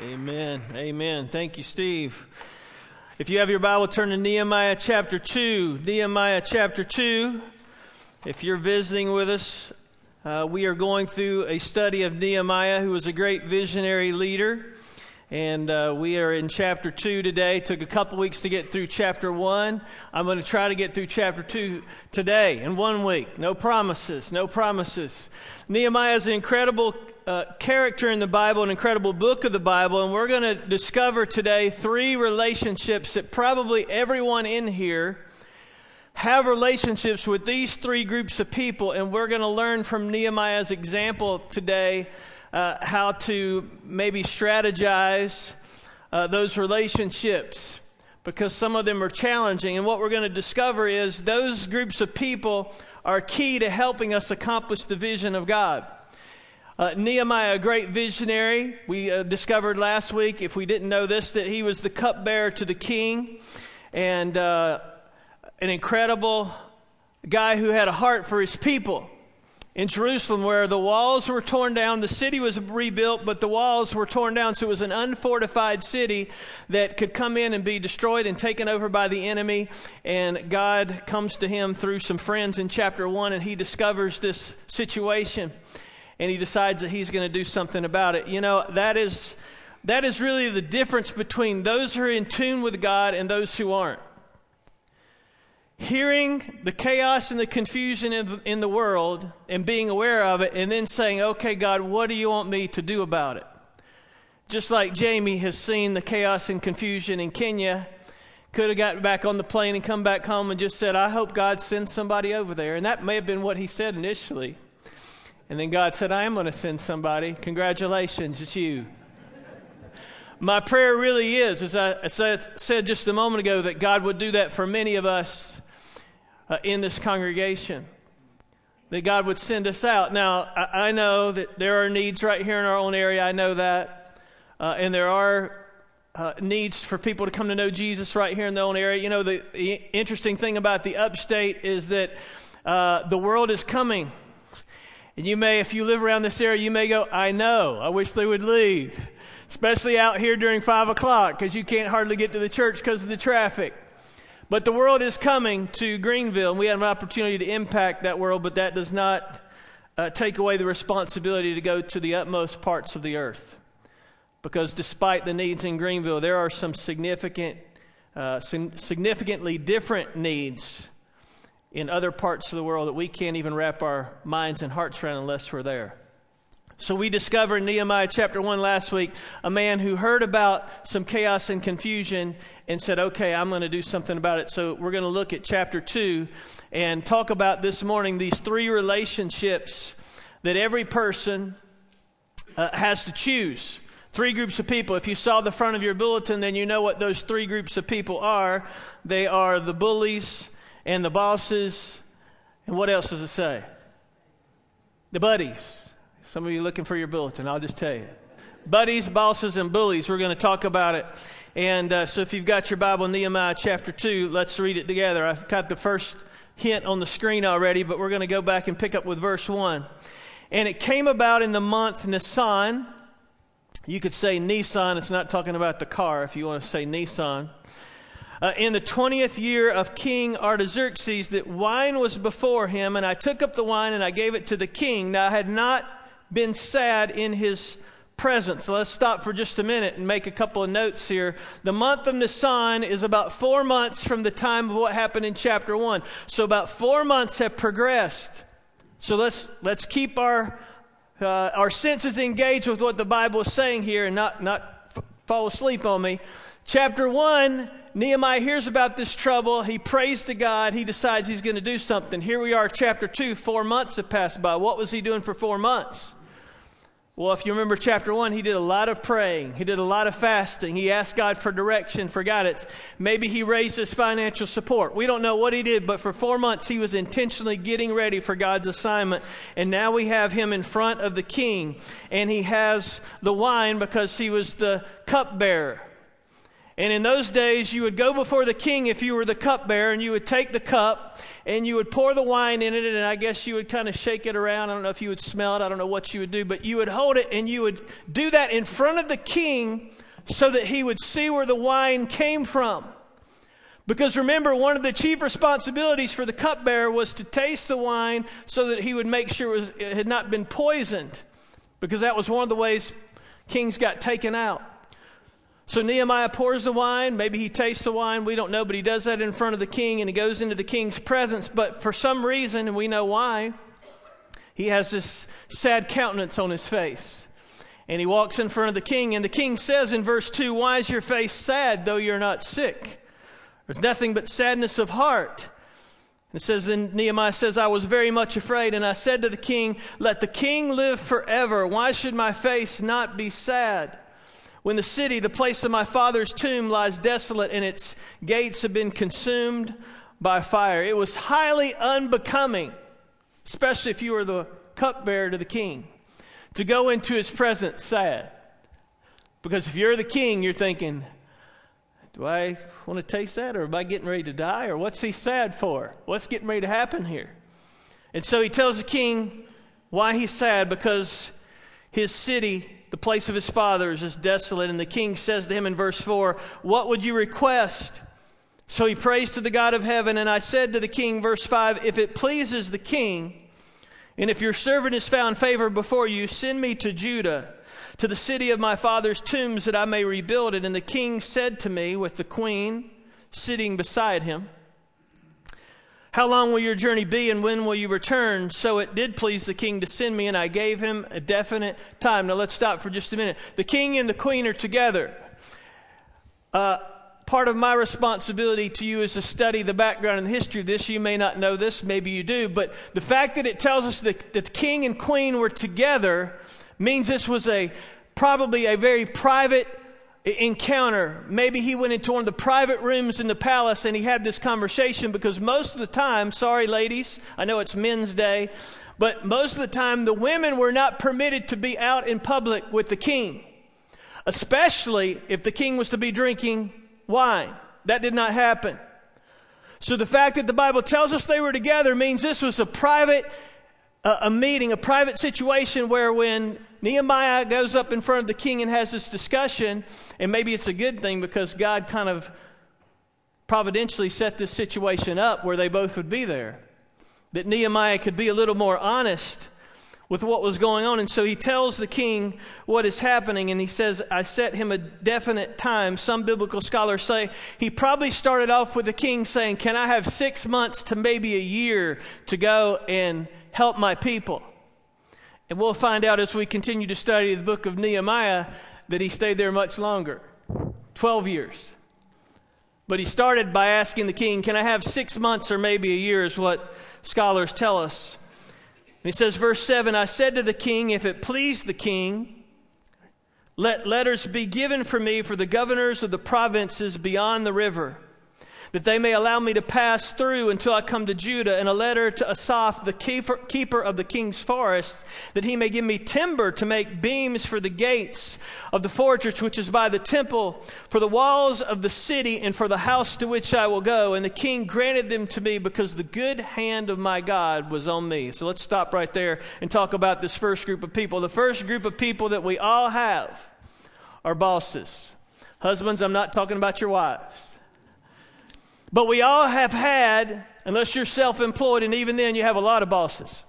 Amen. Amen. Thank you, Steve. If you have your Bible, turn to Nehemiah chapter 2. Nehemiah chapter 2. If you're visiting with us, uh, we are going through a study of Nehemiah, who was a great visionary leader. And uh, we are in chapter 2 today. Took a couple weeks to get through chapter 1. I'm going to try to get through chapter 2 today in one week. No promises, no promises. Nehemiah is an incredible uh, character in the Bible, an incredible book of the Bible, and we're going to discover today three relationships that probably everyone in here have relationships with these three groups of people, and we're going to learn from Nehemiah's example today uh, how to maybe strategize uh, those relationships because some of them are challenging. And what we're going to discover is those groups of people are key to helping us accomplish the vision of God. Uh, Nehemiah, a great visionary. We uh, discovered last week, if we didn't know this, that he was the cupbearer to the king and uh, an incredible guy who had a heart for his people in Jerusalem where the walls were torn down. The city was rebuilt, but the walls were torn down. So it was an unfortified city that could come in and be destroyed and taken over by the enemy. And God comes to him through some friends in chapter 1, and he discovers this situation. And he decides that he's going to do something about it. You know, that is, that is really the difference between those who are in tune with God and those who aren't hearing the chaos and the confusion in the, in the world and being aware of it, and then saying, Okay, God, what do you want me to do about it? Just like Jamie has seen the chaos and confusion in Kenya, could have gotten back on the plane and come back home and just said, I hope God sends somebody over there. And that may have been what he said initially. And then God said, I am going to send somebody. Congratulations, it's you. My prayer really is, as I said just a moment ago, that God would do that for many of us uh, in this congregation. That God would send us out. Now, I, I, know that there are needs right here in our own area. I know that. Uh, and there are uh, needs for people to come to know Jesus right here in their own area. You know, the, the interesting thing about the upstate is that uh, the world is coming. And you may, if you live around this area, you may go, I know, I wish they would leave. Especially out here during 5 o'clock because you can't hardly get to the church because of the traffic. But the world is coming to Greenville, and we have an opportunity to impact that world, but that does not uh, take away the responsibility to go to the utmost parts of the earth. Because despite the needs in Greenville, there are some significant, uh, significantly different needs in other parts of the world that we can't even wrap our minds and hearts around unless we're there. So we discovered in Nehemiah chapter 1 last week a man who heard about some chaos and confusion and said, okay, I'm going to do something about it. So we're going to look at chapter 2 and talk about this morning these three relationships that every person uh, has to choose. Three groups of people. If you saw the front of your bulletin, then you know what those three groups of people are. They are the bullies and the bosses. And what else does it say? The buddies. Some of you looking for your bulletin, I'll just tell you. Buddies, bosses, and bullies, we're going to talk about it. And uh, so if you've got your Bible, Nehemiah chapter 2, let's read it together. I've got the first hint on the screen already, but we're going to go back and pick up with verse 1. And it came about in the month Nisan. You could say Nissan, it's not talking about the car if you want to say Nissan. Uh, in the 20th year of King Artaxerxes, that wine was before him, and I took up the wine and I gave it to the king. Now I had not been sad in his presence. Let's stop for just a minute and make a couple of notes here. The month of Nisan is about four months from the time of what happened in chapter one. So about four months have progressed. So let's let's keep our uh, our senses engaged with what the Bible is saying here and not not f- fall asleep on me. Chapter one, Nehemiah hears about this trouble. He prays to God. He decides he's going to do something. Here we are, chapter two. Four months have passed by. What was he doing for four months? Well, if you remember chapter one, he did a lot of praying. He did a lot of fasting. He asked God for direction, for guidance. Maybe he raised his financial support. We don't know what he did, but for four months he was intentionally getting ready for God's assignment. And now we have him in front of the king. And he has the wine because he was the cupbearer. And in those days, you would go before the king if you were the cupbearer, and you would take the cup and you would pour the wine in it, and I guess you would kind of shake it around. I don't know if you would smell it, I don't know what you would do, but you would hold it and you would do that in front of the king so that he would see where the wine came from. Because remember, one of the chief responsibilities for the cupbearer was to taste the wine so that he would make sure it, was, it had not been poisoned, because that was one of the ways kings got taken out. So Nehemiah pours the wine. Maybe he tastes the wine. We don't know, but he does that in front of the king and he goes into the king's presence. But for some reason, and we know why, he has this sad countenance on his face. And he walks in front of the king, and the king says in verse 2, Why is your face sad, though you're not sick? There's nothing but sadness of heart. It says, Nehemiah says, I was very much afraid, and I said to the king, Let the king live forever. Why should my face not be sad? When the city, the place of my father's tomb, lies desolate and its gates have been consumed by fire. It was highly unbecoming, especially if you were the cupbearer to the king, to go into his presence sad. Because if you're the king, you're thinking, do I want to taste that, or am I getting ready to die, or what's he sad for? What's getting ready to happen here? And so he tells the king why he's sad because his city the place of his fathers is desolate. And the king says to him in verse 4, What would you request? So he prays to the God of heaven. And I said to the king, verse 5, If it pleases the king, and if your servant has found favor before you, send me to Judah, to the city of my father's tombs, that I may rebuild it. And the king said to me, with the queen sitting beside him, how long will your journey be and when will you return? So it did please the king to send me, and I gave him a definite time. Now let's stop for just a minute. The king and the queen are together. Uh, part of my responsibility to you is to study the background and the history of this. You may not know this, maybe you do, but the fact that it tells us that, that the king and queen were together means this was a probably a very private encounter. Maybe he went into one of the private rooms in the palace and he had this conversation because most of the time, sorry, ladies, I know it's men's day, but most of the time the women were not permitted to be out in public with the king, especially if the king was to be drinking wine. That did not happen. So the fact that the Bible tells us they were together means this was a private a, meeting, a private situation where when Nehemiah goes up in front of the king and has this discussion, and maybe it's a good thing because God kind of providentially set this situation up where they both would be there. That Nehemiah could be a little more honest with what was going on. And so he tells the king what is happening, and he says, I set him a definite time. Some biblical scholars say he probably started off with the king saying, Can I have six months to maybe a year to go and help my people? And we'll find out as we continue to study the book of Nehemiah that he stayed there much longer 12 years. But he started by asking the king, Can I have six months or maybe a year, is what scholars tell us. And he says, verse 7 I said to the king, If it please the king, let letters be given for me for the governors of the provinces beyond the river that they may allow me to pass through until I come to Judah, and a letter to Asaph, the keeper of the king's forests, that he may give me timber to make beams for the gates of the fortress which is by the temple, for the walls of the city, and for the house to which I will go. And the king granted them to me because the good hand of my God was on me. So let's stop right there and talk about this first group of people. The first group of people that we all have are bosses. Husbands, I'm not talking about your wives. But we all have had, unless you're self employed, and even then you have a lot of bosses.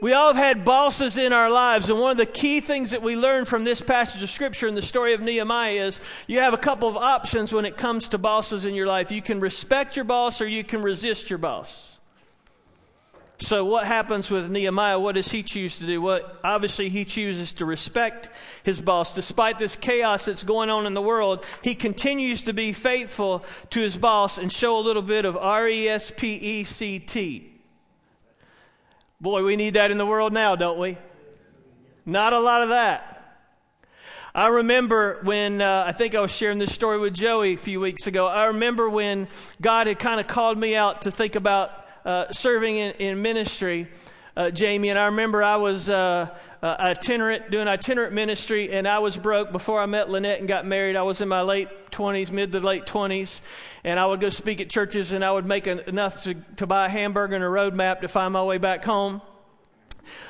We all have had bosses in our lives, and one of the key things that we learn from this passage of Scripture in the story of Nehemiah is you have a couple of options when it comes to bosses in your life. You can respect your boss or you can resist your boss. So, what happens with Nehemiah? What does he choose to do? What obviously he chooses to respect his boss. Despite this chaos that's going on in the world, he continues to be faithful to his boss and show a little bit of R E S P E C T. Boy, we need that in the world now, don't we? Not a lot of that. I remember when uh, I think I was sharing this story with Joey a few weeks ago. I remember when God had kind of called me out to think about uh, serving in, in ministry, uh, Jamie, and I remember I was uh, uh, itinerant, doing itinerant ministry, and I was broke before I met Lynette and got married. I was in my late 20s, mid to late 20s, and I would go speak at churches, and I would make enough to, to buy a hamburger and a road map to find my way back home,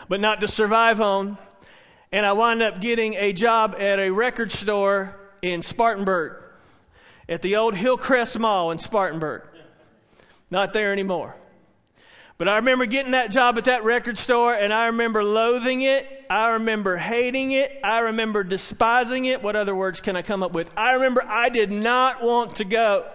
but not to survive on. And I wound up getting a job at a record store in Spartanburg, at the old Hillcrest Mall in Spartanburg. Not there anymore. But I remember getting that job at that record store, and I remember loathing it. I remember hating it. I remember despising it. What other words can I come up with? I remember I did not want to go.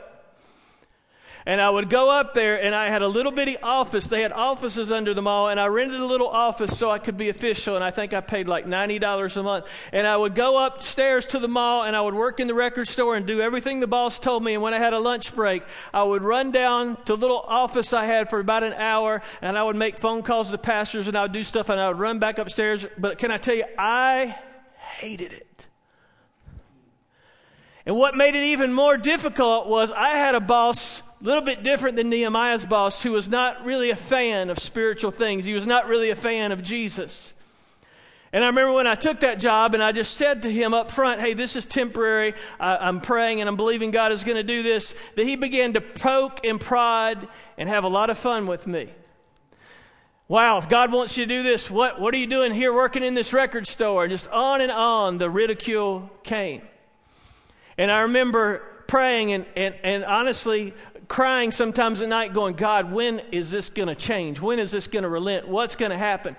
And I would go up there, and I had a little bitty office. They had offices under the mall, and I rented a little office so I could be official. And I think I paid like $90 a month. And I would go upstairs to the mall, and I would work in the record store and do everything the boss told me. And when I had a lunch break, I would run down to little office I had for about an hour, and I would make phone calls to pastors, and I would do stuff, and I would run back upstairs. But can I tell you, I hated it. And what made it even more difficult was I had a boss a little bit different than Nehemiah's boss, who was not really a fan of spiritual things. He was not really a fan of Jesus. And I remember when I took that job and I just said to him up front, hey, this is temporary. I, am praying and I'm believing God is going to do this. That he began to poke and prod and have a lot of fun with me. Wow, if God wants you to do this, what, what are you doing here working in this record store? Just on and on, the ridicule came. And I remember praying and, and, and honestly crying sometimes at night, going, God, when is this going to change? When is this going to relent? What's going to happen?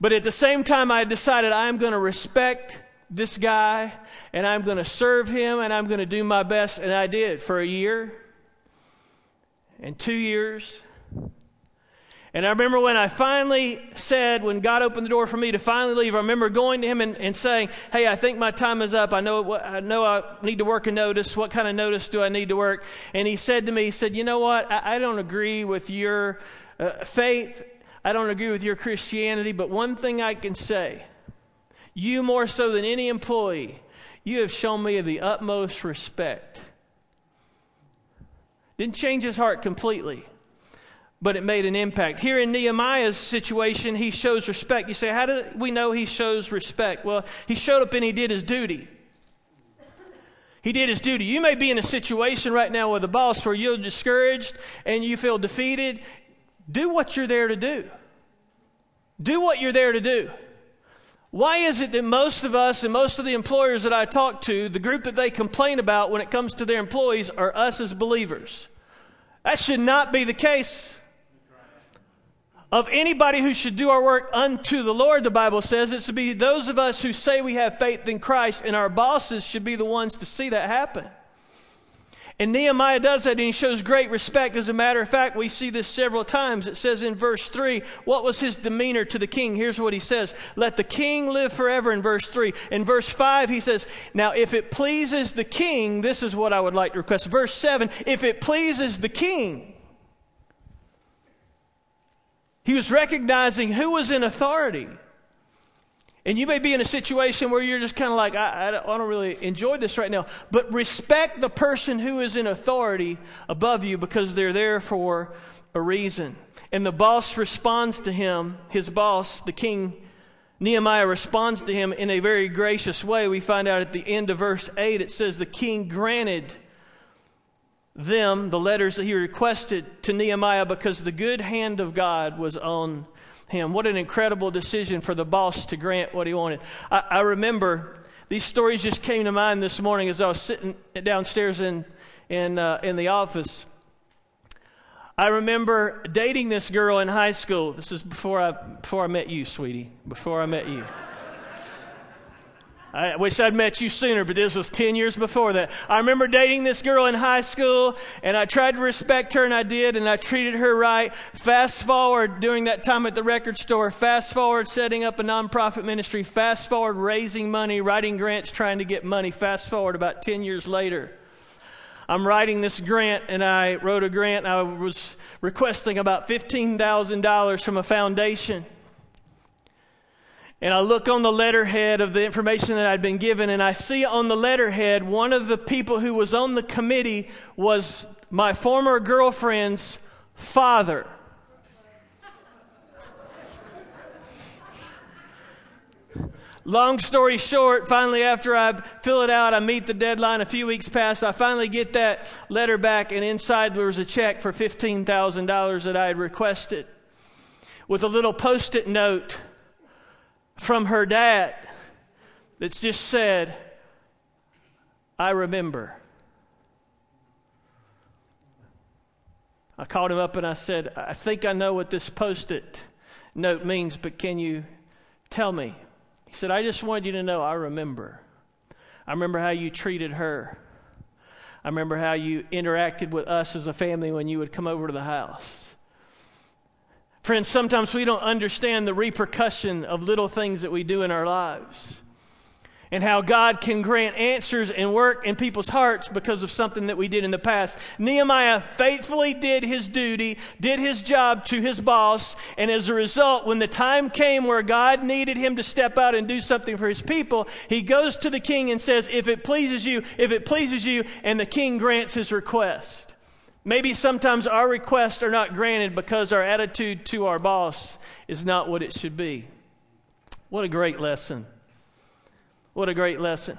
But at the same time, I decided I'm going to respect this guy and I'm going to serve him and I'm going to do my best. And I did for a year and two years and I remember when I finally said, when God opened the door for me to finally leave, I remember going to him and, and saying, Hey, I think my time is up. I know, I know I need to work a notice. What kind of notice do I need to work? And he said to me, He said, You know what? I, I don't agree with your uh, faith. I don't agree with your Christianity. But one thing I can say, you more so than any employee, you have shown me the utmost respect. Didn't change his heart completely but it made an impact. Here in Nehemiah's situation, he shows respect. You say, how do we know he shows respect? Well, he showed up and he did his duty. He did his duty. You may be in a situation right now with a boss where you're discouraged and you feel defeated. Do what you're there to do. Do what you're there to do. Why is it that most of us and most of the employers that I talk to, the group that they complain about when it comes to their employees are us as believers? That should not be the case of anybody who should do our work unto the Lord, the Bible says. It's to be those of us who say we have faith in Christ, and our bosses should be the ones to see that happen. And Nehemiah does that, and he shows great respect. As a matter of fact, we see this several times. It says in verse 3, what was his demeanor to the king? Here's what he says Let the king live forever, in verse 3. In verse 5, he says, Now, if it pleases the king, this is what I would like to request. Verse 7, if it pleases the king, he was recognizing who was in authority. And you may be in a situation where you're just kind of like, I, I, don't, really enjoy this right now. But respect the person who is in authority above you because they're there for a reason. And the boss responds to him, his boss, the king, Nehemiah responds to him in a very gracious way. We find out at the end of verse 8, it says, The king granted them the letters that he requested to Nehemiah because the good hand of God was on him. What an incredible decision for the boss to grant what he wanted. I, I remember these stories just came to mind this morning as I was sitting downstairs in, in, uh, in the office. I remember dating this girl in high school. This is before I, before I met you, sweetie. Before I met you. I wish I'd met you sooner, but this was 10 years before that. I remember dating this girl in high school, and I tried to respect her, and I did, and I treated her right. Fast forward during that time at the record store, fast forward setting up a nonprofit ministry, fast forward raising money, writing grants, trying to get money, fast forward about 10 years later. I'm writing this grant, and I wrote a grant. I was requesting about $15,000 from a foundation. And I look on the letterhead of the information that I'd been given, and I see on the letterhead one of the people who was on the committee was my former girlfriend's father. Long story short, finally, after I fill it out, I meet the deadline. A few weeks pass. I finally get that letter back, and inside there was a check for $15,000 that I had requested with a little post it note from her dad that's just said, I remember. I called him up and I said, I think I know what this post it note means, but can you tell me? He said, I just wanted you to know I remember. I remember how you treated her. I remember how you interacted with us as a family when you would come over to the house. Friends, sometimes we don't understand the repercussion of little things that we do in our lives and how God can grant answers and work in people's hearts because of something that we did in the past. Nehemiah faithfully did his duty, did his job to his boss, and as a result, when the time came where God needed him to step out and do something for his people, he goes to the king and says, If it pleases you, if it pleases you, and the king grants his request. Maybe sometimes our requests are not granted because our attitude to our boss is not what it should be. What a great lesson. What a great lesson.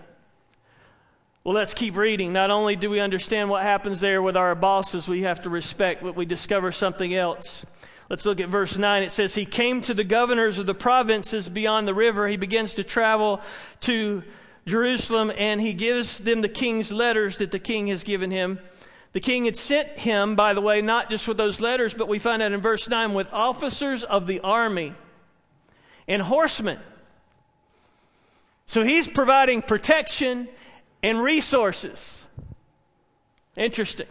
Well, let's keep reading. Not only do we understand what happens there with our bosses, we have to respect, but we discover something else. Let's look at verse 9. It says, He came to the governors of the provinces beyond the river. He begins to travel to Jerusalem, and he gives them the king's letters that the king has given him. The king had sent him, by the way, not just with those letters, but we find out in verse 9 with officers of the army and horsemen. So he's providing protection and resources. Interesting.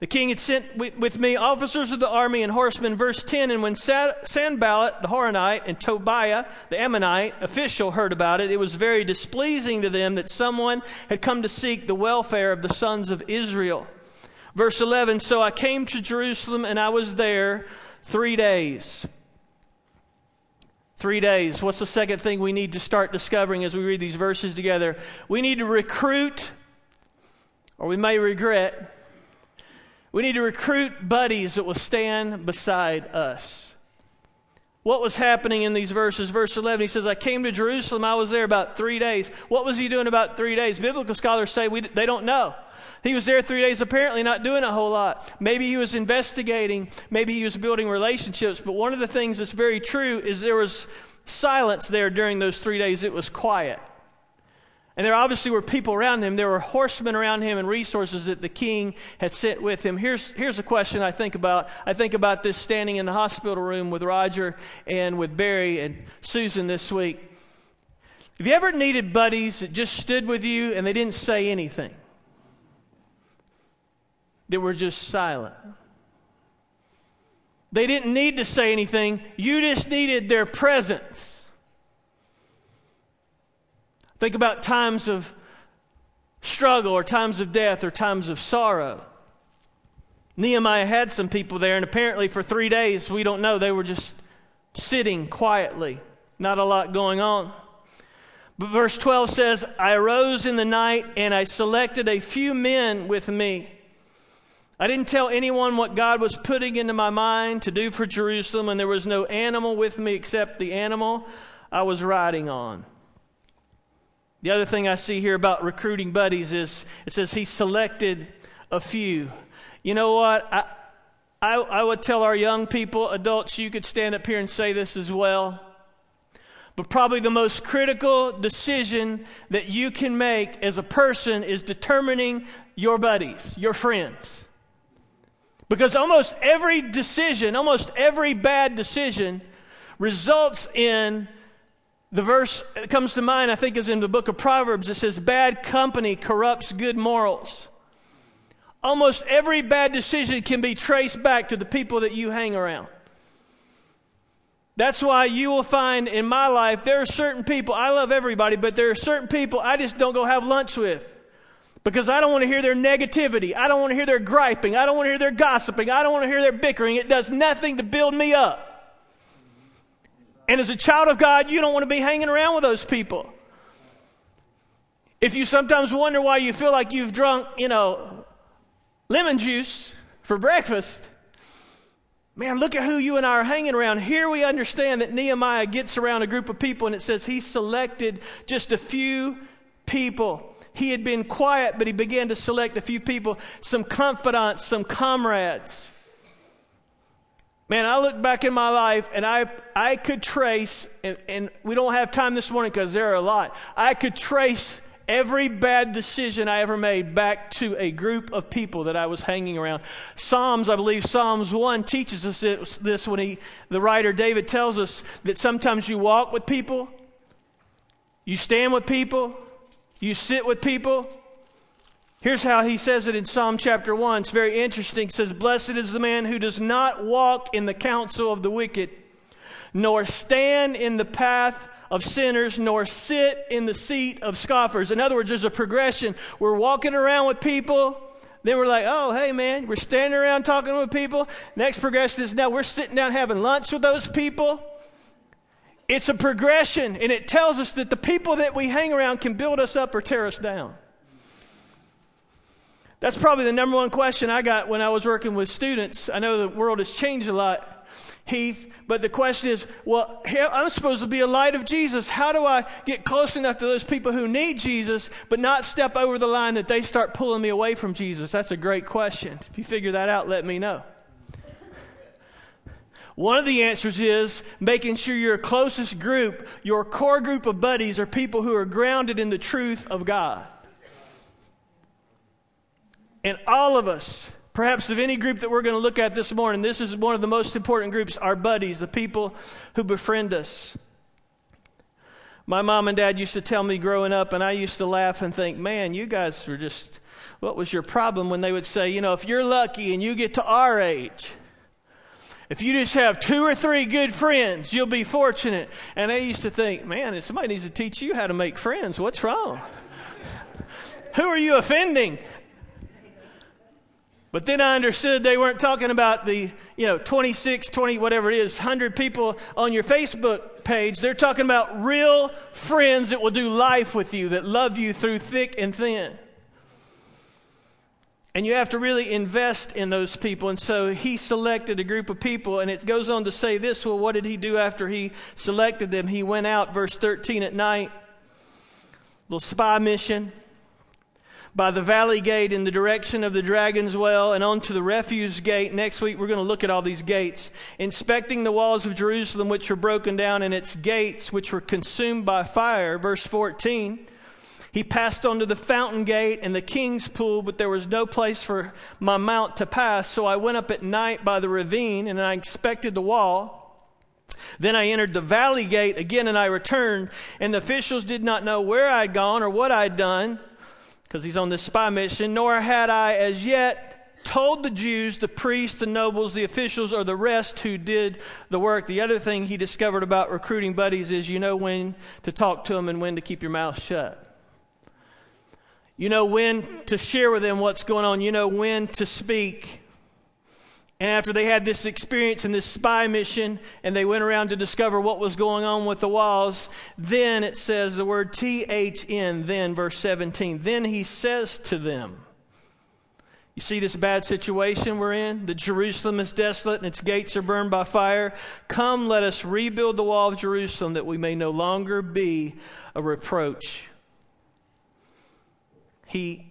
The king had sent with me officers of the army and horsemen. Verse 10 And when Sanballat the Horonite and Tobiah the Ammonite official heard about it, it was very displeasing to them that someone had come to seek the welfare of the sons of Israel. Verse 11 So I came to Jerusalem and I was there three days. Three days. What's the second thing we need to start discovering as we read these verses together? We need to recruit, or we may regret, we need to recruit buddies that will stand beside us. What was happening in these verses? Verse 11, he says, I came to Jerusalem. I was there about three days. What was he doing about three days? Biblical scholars say we, they don't know. He was there three days, apparently not doing a whole lot. Maybe he was investigating, maybe he was building relationships. But one of the things that's very true is there was silence there during those three days. It was quiet. And there obviously were people around him. There were horsemen around him and resources that the king had sent with him. Here's, here's a question I think about. I think about this standing in the hospital room with Roger and with Barry and Susan this week. Have you ever needed buddies that just stood with you and they didn't say anything? that were just silent. They didn't need to say anything, you just needed their presence. Think about times of struggle or times of death or times of sorrow. Nehemiah had some people there, and apparently for three days, we don't know, they were just sitting quietly, not a lot going on. But verse 12 says, I arose in the night and I selected a few men with me I didn't tell anyone what God was putting into my mind to do for Jerusalem, and there was no animal with me except the animal I was riding on. The other thing I see here about recruiting buddies is it says he selected a few. You know what? I, I, I would tell our young people, adults, you could stand up here and say this as well. But probably the most critical decision that you can make as a person is determining your buddies, your friends. Because almost every decision, almost every bad decision, results in the verse that comes to mind, I think, is in the book of Proverbs. It says, Bad company corrupts good morals. Almost every bad decision can be traced back to the people that you hang around. That's why you will find in my life there are certain people, I love everybody, but there are certain people I just don't go have lunch with. Because I don't want to hear their negativity. I don't want to hear their griping. I don't want to hear their gossiping. I don't want to hear their bickering. It does nothing to build me up. And as a child of God, you don't want to be hanging around with those people. If you sometimes wonder why you feel like you've drunk, you know, lemon juice for breakfast, Man, look at who you and I are hanging around. Here we understand that Nehemiah gets around a group of people and it says he selected just a few people. He had been quiet, but he began to select a few people, some confidants, some comrades. Man, I look back in my life and I, I could trace, and, and we don't have time this morning because there are a lot. I could trace every bad decision I ever made back to a group of people that I was hanging around. Psalms, I believe Psalms 1 teaches us this when he, the writer David tells us that sometimes you walk with people, you stand with people, you sit with people. Here's how he says it in Psalm chapter 1. It's very interesting. It says, Blessed is the man who does not walk in the counsel of the wicked, nor stand in the path of sinners, nor sit in the seat of scoffers. In other words, there's a progression. We're walking around with people. Then we're like, oh, hey, man, we're standing around talking with people. Next progression is now we're sitting down having lunch with those people. It's a progression, and it tells us that the people that we hang around can build us up or tear us down. That's probably the number one question I got when I was working with students. I know the world has changed a lot. Heath. But the question is, well, I'm supposed to be a light of Jesus. How do I get close enough to those people who need Jesus, but not step over the line that they start pulling me away from Jesus? That's a great question. If you figure that out, let me know. One of the answers is making sure your closest group, your core group of buddies, are people who are grounded in the truth of God. And all of us Perhaps of any group that we're going to look at this morning, this is one of the most important groups our buddies, the people who befriend us. My mom and dad used to tell me growing up, and I used to laugh and think, man, you guys were just, what was your problem? When they would say, you know, if you're lucky and you get to our age, if you just have two or three good friends, you'll be fortunate. And I used to think, man, if somebody needs to teach you how to make friends. What's wrong? Who are you offending? But then I understood they weren't talking about the, you know, 26, 20, whatever it is, 100 people on your Facebook page. They're talking about real friends that will do life with you, that love you through thick and thin. And you have to really invest in those people. And so he selected a group of people, and it goes on to say this well, what did he do after he selected them? He went out, verse 13, at night, little spy mission by the valley gate in the direction of the dragon's well and on to the refuse gate. Next week, we're going to look at all these gates. Inspecting the walls of Jerusalem, which were broken down, and its gates, which were consumed by fire. Verse 14. He passed on to the fountain gate and the king's pool, but there was no place for my mount to pass. So I went up at night by the ravine and I inspected the wall. Then I entered the valley gate again and I returned, and the officials did not know where I'd gone or what I'd done because he's on this spy mission, nor had I as yet told the Jews, the priests, the nobles, the officials, or the rest who did the work. The other thing he discovered about recruiting buddies is you know when to talk to them and when to keep your mouth shut. You know when to share with them what's going on. You know when to speak and after they had this experience in this spy mission and they went around to discover what was going on with the walls, then it says the word T H N, then, verse 17. Then he says to them, You see this bad situation we're in? The Jerusalem is desolate and its gates are burned by fire. Come, let us rebuild the wall of Jerusalem that we may no longer be a reproach. He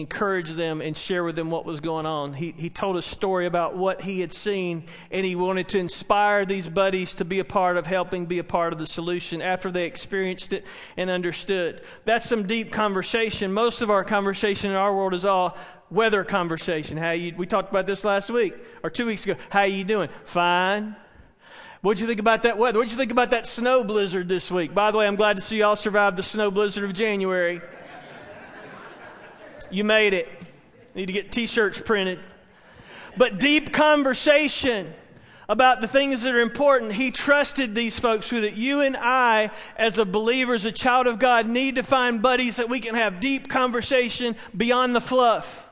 encourage them and share with them what was going on. He, he told a story about what he had seen, and he wanted to inspire these buddies to be a part of helping be a part of the solution after they experienced it and understood. That's some deep conversation. Most of our conversation in our world is all weather conversation. How you, we talked about this last week or two weeks ago. How you doing? Fine. What'd you think about that weather? What'd you think about that snow blizzard this week? By the way, I'm glad to see y'all survived the snow blizzard of January. You made it. Need to get t shirts printed. But deep conversation about the things that are important. He trusted these folks so that you and I, as a believer, as a child of God, need to find buddies that we can have deep conversation beyond the fluff.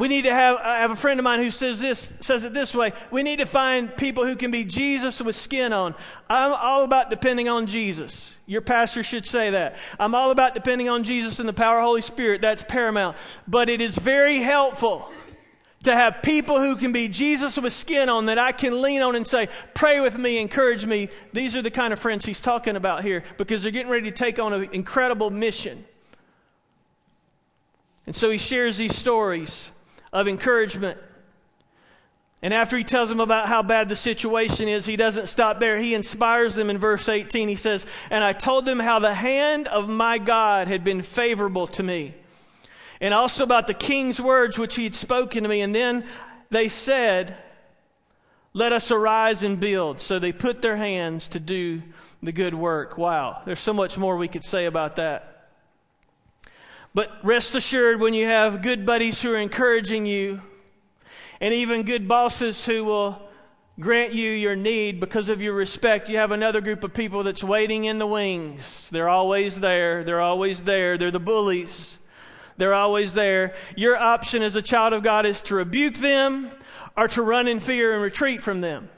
We need to have, I have a friend of mine who says this, says it this way. We need to find people who can be Jesus with skin on. I'm all about depending on Jesus. Your pastor should say that. I'm all about depending on Jesus and the power of the Holy Spirit. That's paramount. But it is very helpful To have people who can be Jesus with skin on that I can lean on and say, pray with me, encourage me. These are the kind of friends he's talking about here because they're getting ready to take on an incredible mission. And so he shares these stories of encouragement. And after he tells them about how bad the situation is, he doesn't stop there. He inspires them in verse 18. He says, And I told them how the hand of my God had been favorable to me and also about the king's words which he had spoken to me. And then they said, Let us arise and build. So they put their hands to do the good work. Wow, there's so much more we could say about that. But rest assured, when you have good buddies who are encouraging you, and even good bosses who will grant you your need because of your respect, you have another group of people that's waiting in the wings. They're always there. They're always there. They're the bullies. They're always there. Your option as a child of God is to rebuke them or to run in fear and retreat from them.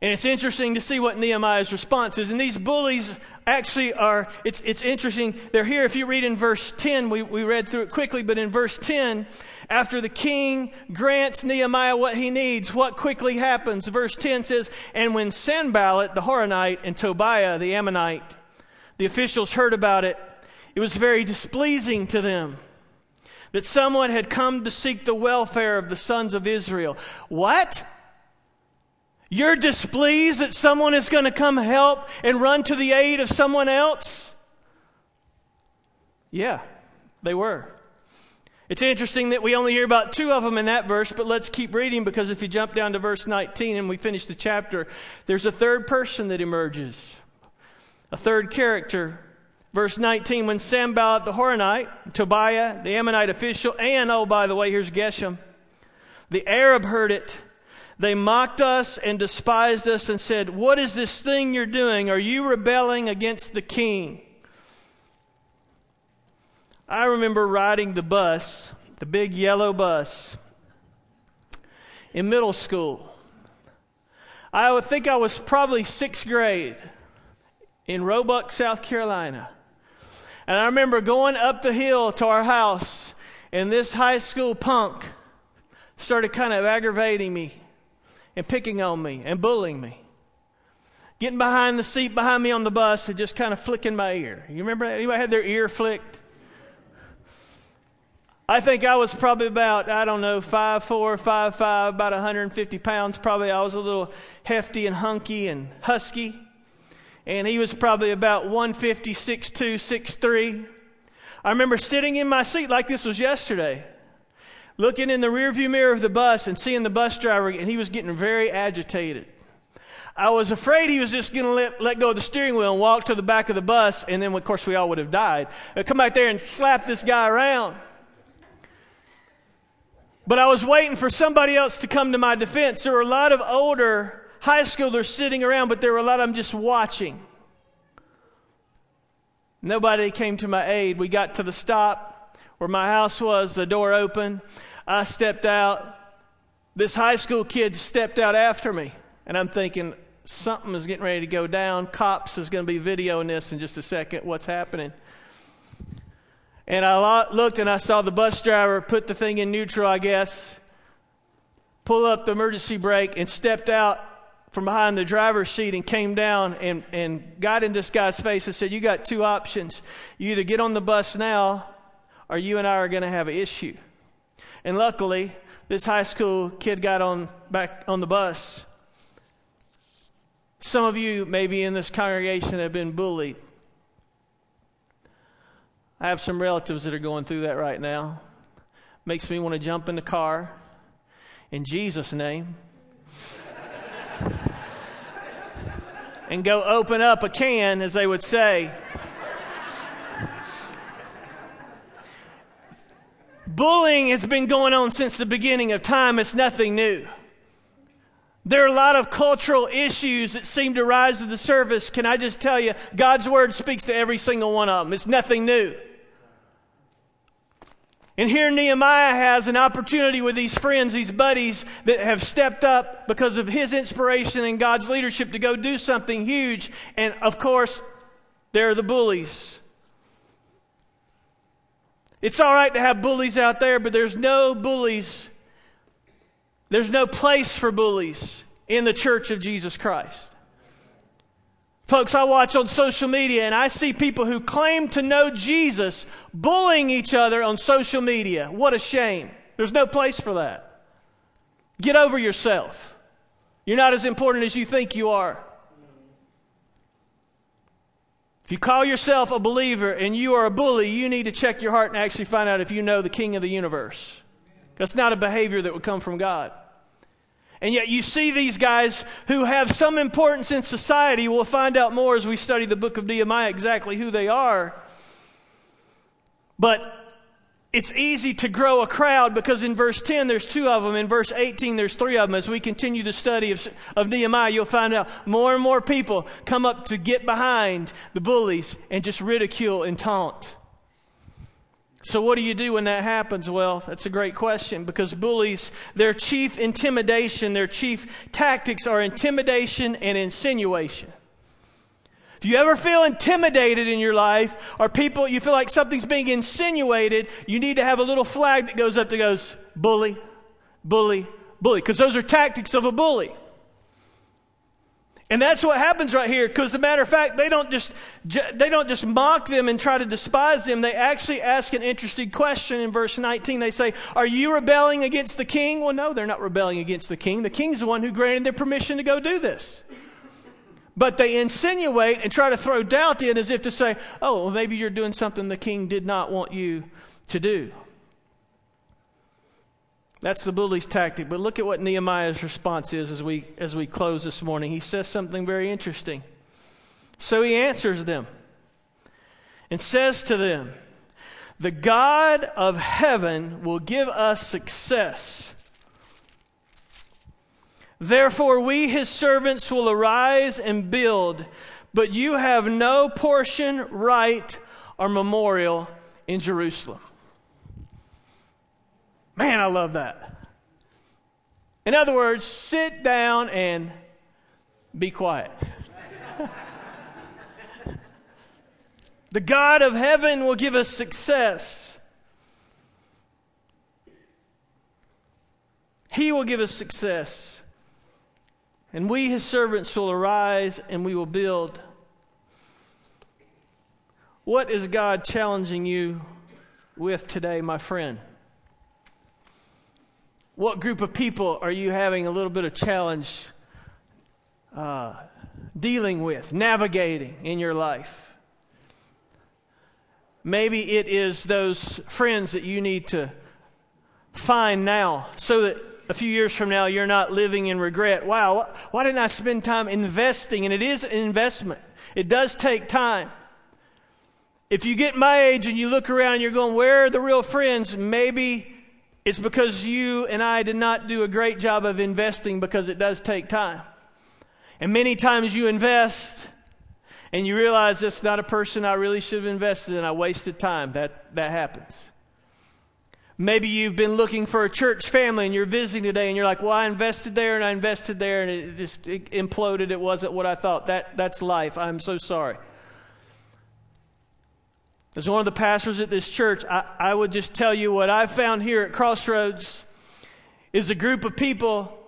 And it's interesting to see what Nehemiah's response is. And these bullies actually are, it's, it's interesting. They're here. If you read in verse 10, we, we read through it quickly, but in verse 10, after the king grants Nehemiah what he needs, what quickly happens? Verse 10 says, And when Sanballat the Horonite and Tobiah the Ammonite, the officials heard about it, it was very displeasing to them that someone had come to seek the welfare of the sons of Israel. What? You're displeased that someone is going to come help and run to the aid of someone else? Yeah, they were. It's interesting that we only hear about two of them in that verse, but let's keep reading because if you jump down to verse 19 and we finish the chapter, there's a third person that emerges, a third character Verse 19, when Sanballat the Horonite, Tobiah the Ammonite official, and, oh, by the way, here's Geshem, the Arab heard it. They mocked us and despised us and said, What is this thing you're doing? Are you rebelling against the king? I remember riding the bus, the big yellow bus, in middle school. I would think I was probably sixth grade in Roebuck, South Carolina. And I remember going up the hill to our house, and this high school punk started kind of aggravating me and picking on me and bullying me. Getting behind the seat behind me on the bus and just kind of flicking my ear. You remember that? Anybody had their ear flicked? I think I was probably about, I don't know, five four, five five, about 150 pounds. Probably I was a little hefty and hunky and husky and he was probably about 150, 6'2, 6'3. I remember sitting in my seat like this was yesterday, looking in the rearview mirror of the bus and seeing the bus driver, and he was getting very agitated. I was afraid he was just going to let, let go of the steering wheel and walk to the back of the bus, and then, of course, we all would have died. I'd come back there and slap this guy around. But I was waiting for somebody else to come to my defense. There were a lot of older high schoolers sitting around, but there were a lot of them just watching. Nobody came to my aid. We got to the stop where my house was, the door open. I stepped out. This high school kid stepped out after me. And I'm thinking, something is getting ready to go down. Cops is going to be videoing this in just a second. What's happening? And I looked and I saw the bus driver put the thing in neutral, I guess, pull up the emergency brake, and stepped out from behind the driver's seat and came down and, and got in this guy's face and said, You got two options. You either get on the bus now or you and I are going to have an issue. And luckily, this high school kid got on back on the bus. Some of you, maybe in this congregation, have been bullied. I have some relatives that are going through that right now. Makes me want to jump in the car in Jesus' name and go open up a can, as they would say. Bullying has been going on since the beginning of time. It's nothing new. There are a lot of cultural issues that seem to rise to the surface. Can I just tell you, God's word speaks to every single one of them. It's nothing new. And here Nehemiah has an opportunity with these friends, these buddies that have stepped up because of his inspiration and God's leadership to go do something huge. And of course, they're the bullies. It's all right to have bullies out there, but there's no bullies There's no place for bullies in the church of Jesus Christ. Folks, I watch on social media and I see people who claim to know Jesus bullying each other on social media. What a shame. There's no place for that. Get over yourself. You're not as important as you think you are. If you call yourself a believer and you are a bully, you need to check your heart and actually find out if you know the King of the universe. That's not a behavior that would come from God. And yet, you see these guys who have some importance in society. We'll find out more as we study the book of Nehemiah exactly who they are. But it's easy to grow a crowd because in verse 10 there's two of them. In verse 18 there's three of them. As we continue the study of, of Nehemiah, you'll find out more and more people come up to get behind the bullies and just ridicule and taunt. So, what do you do when that happens? Well, that's a great question because bullies, their chief intimidation, their chief tactics are intimidation and insinuation. If you ever feel intimidated in your life or people, you feel like something's being insinuated, you need to have a little flag that goes up that goes, bully, bully, bully, because those are tactics of a bully. And that's what happens right here. Because, as a matter of fact, they don't just they don't just mock them and try to despise them. They actually ask an interesting question in verse 19. They say, "Are you rebelling against the king?" Well, no, they're not rebelling against the king. The king's the one who granted their permission to go do this. But they insinuate and try to throw doubt in as if to say, "Oh, well, maybe you're doing something the king did not want you to do." That's the bully's tactic. But look at what Nehemiah's response is as we, as we close this morning. He says something very interesting. So he answers them and says to them, The God of heaven will give us success. Therefore, we, his servants, will arise and build, but you have no portion, right, or memorial in Jerusalem. Man, I love that. In other words, sit down and be quiet. the God of heaven will give us success. He will give us success. And we, his servants, will arise and we will build. What is God challenging you with today, my friend? What group of people are you having a little bit of challenge uh, dealing with, navigating in your life? Maybe it is those friends that you need to find now so that a few years from now you're not living in regret. Wow, why didn't I spend time investing? And it is an investment, it does take time. If you get my age and you look around and you're going, Where are the real friends? Maybe it's because you and I did not do a great job of investing because it does take time. And many times you invest and you realize it's not a person I really should have invested in. I wasted time. That, that happens. Maybe you've been looking for a church family and you're visiting today and you're like, well, I invested there and I invested there and it just it imploded. It wasn't what I thought. That, that's life. I'm so sorry. As one of the pastors at this church, I, I would just tell you what I've found here at Crossroads is a group of people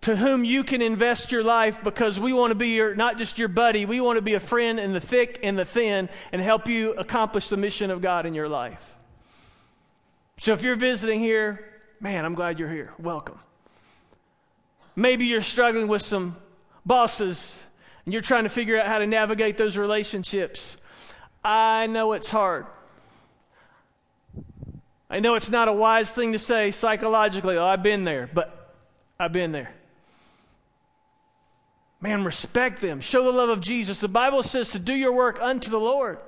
to whom you can invest your life because we want to be your, not just your buddy, we want to be a friend in the thick and the thin and help you accomplish the mission of God in your life. So if you're visiting here, man, I'm glad you're here. Welcome. Maybe you're struggling with some bosses and you're trying to figure out how to navigate those relationships. I know it's hard. I know it's not a wise thing to say psychologically, oh, I've been there, but I've been there. Man, respect them. Show the love of Jesus. The Bible says to do your work unto the Lord.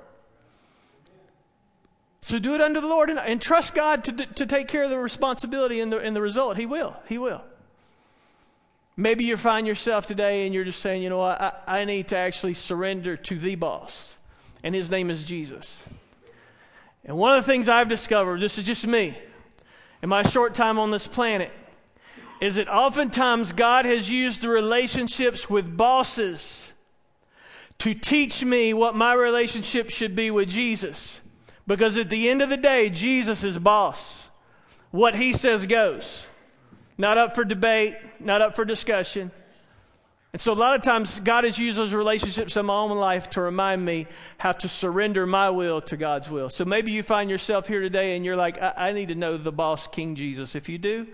So do it unto the Lord and, and trust God to, to take care of the responsibility and the, and the result. He will. He will. Maybe you find yourself today and you're just saying, you know what, I, I need to actually surrender to the boss and his name is Jesus. And one of the things I've discovered, this is just me, in my short time on this planet, is that oftentimes God has used the relationships with bosses to teach me what my relationship should be with Jesus. Because at the end of the day, Jesus is boss. What he says goes. not up for debate, not up for discussion. And so, a lot of times, God has used those relationships in my own life to remind me how to surrender my will to God's will. So, maybe you find yourself here today and you're like, I, I need to know the boss, King Jesus. If you do,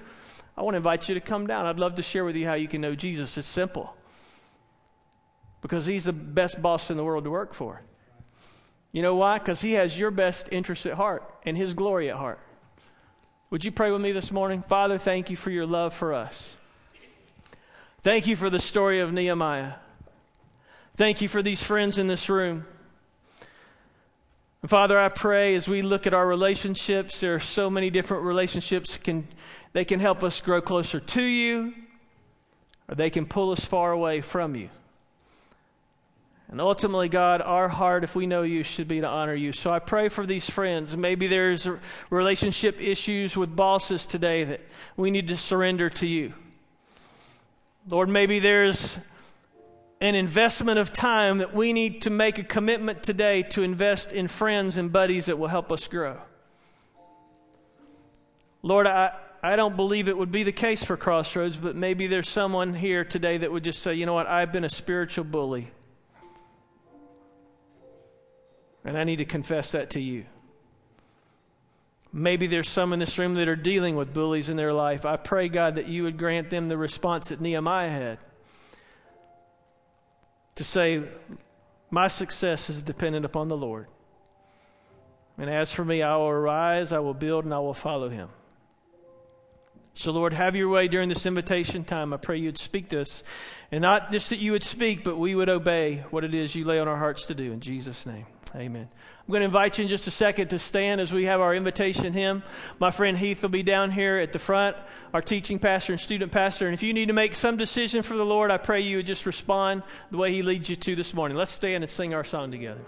I want to invite you to come down. I'd love to share with you how you can know Jesus. It's simple because He's the best boss in the world to work for. You know why? Because He has your best interest at heart and His glory at heart. Would you pray with me this morning? Father, thank you for your love for us. Thank you for the story of Nehemiah. Thank you for these friends in this room. And Father, I pray as we look at our relationships, there are so many different relationships can they can help us grow closer to you or they can pull us far away from you. And ultimately, God, our heart, if we know you, should be to honor you. So I pray for these friends. Maybe there's relationship issues with bosses today that we need to surrender to you. Lord, maybe there's an investment of time that we need to make a commitment today to invest in friends and buddies that will help us grow. Lord, I, I don't believe it would be the case for Crossroads, but maybe there's someone here today that would just say, you know what, I've been a spiritual bully. And I need to confess that to you. Maybe there's some in this room that are dealing with bullies in their life. I pray, God, that you would grant them the response that Nehemiah had to say, My success is dependent upon the Lord. And as for me, I will arise, I will build, and I will follow him. So, Lord, have your way during this invitation time. I pray you'd speak to us. And not just that you would speak, but we would obey what it is you lay on our hearts to do. In Jesus' name, amen. I'm going to invite you in just a second to stand as we have our invitation hymn. My friend Heath will be down here at the front, our teaching pastor and student pastor. And if you need to make some decision for the Lord, I pray you would just respond the way he leads you to this morning. Let's stand and sing our song together.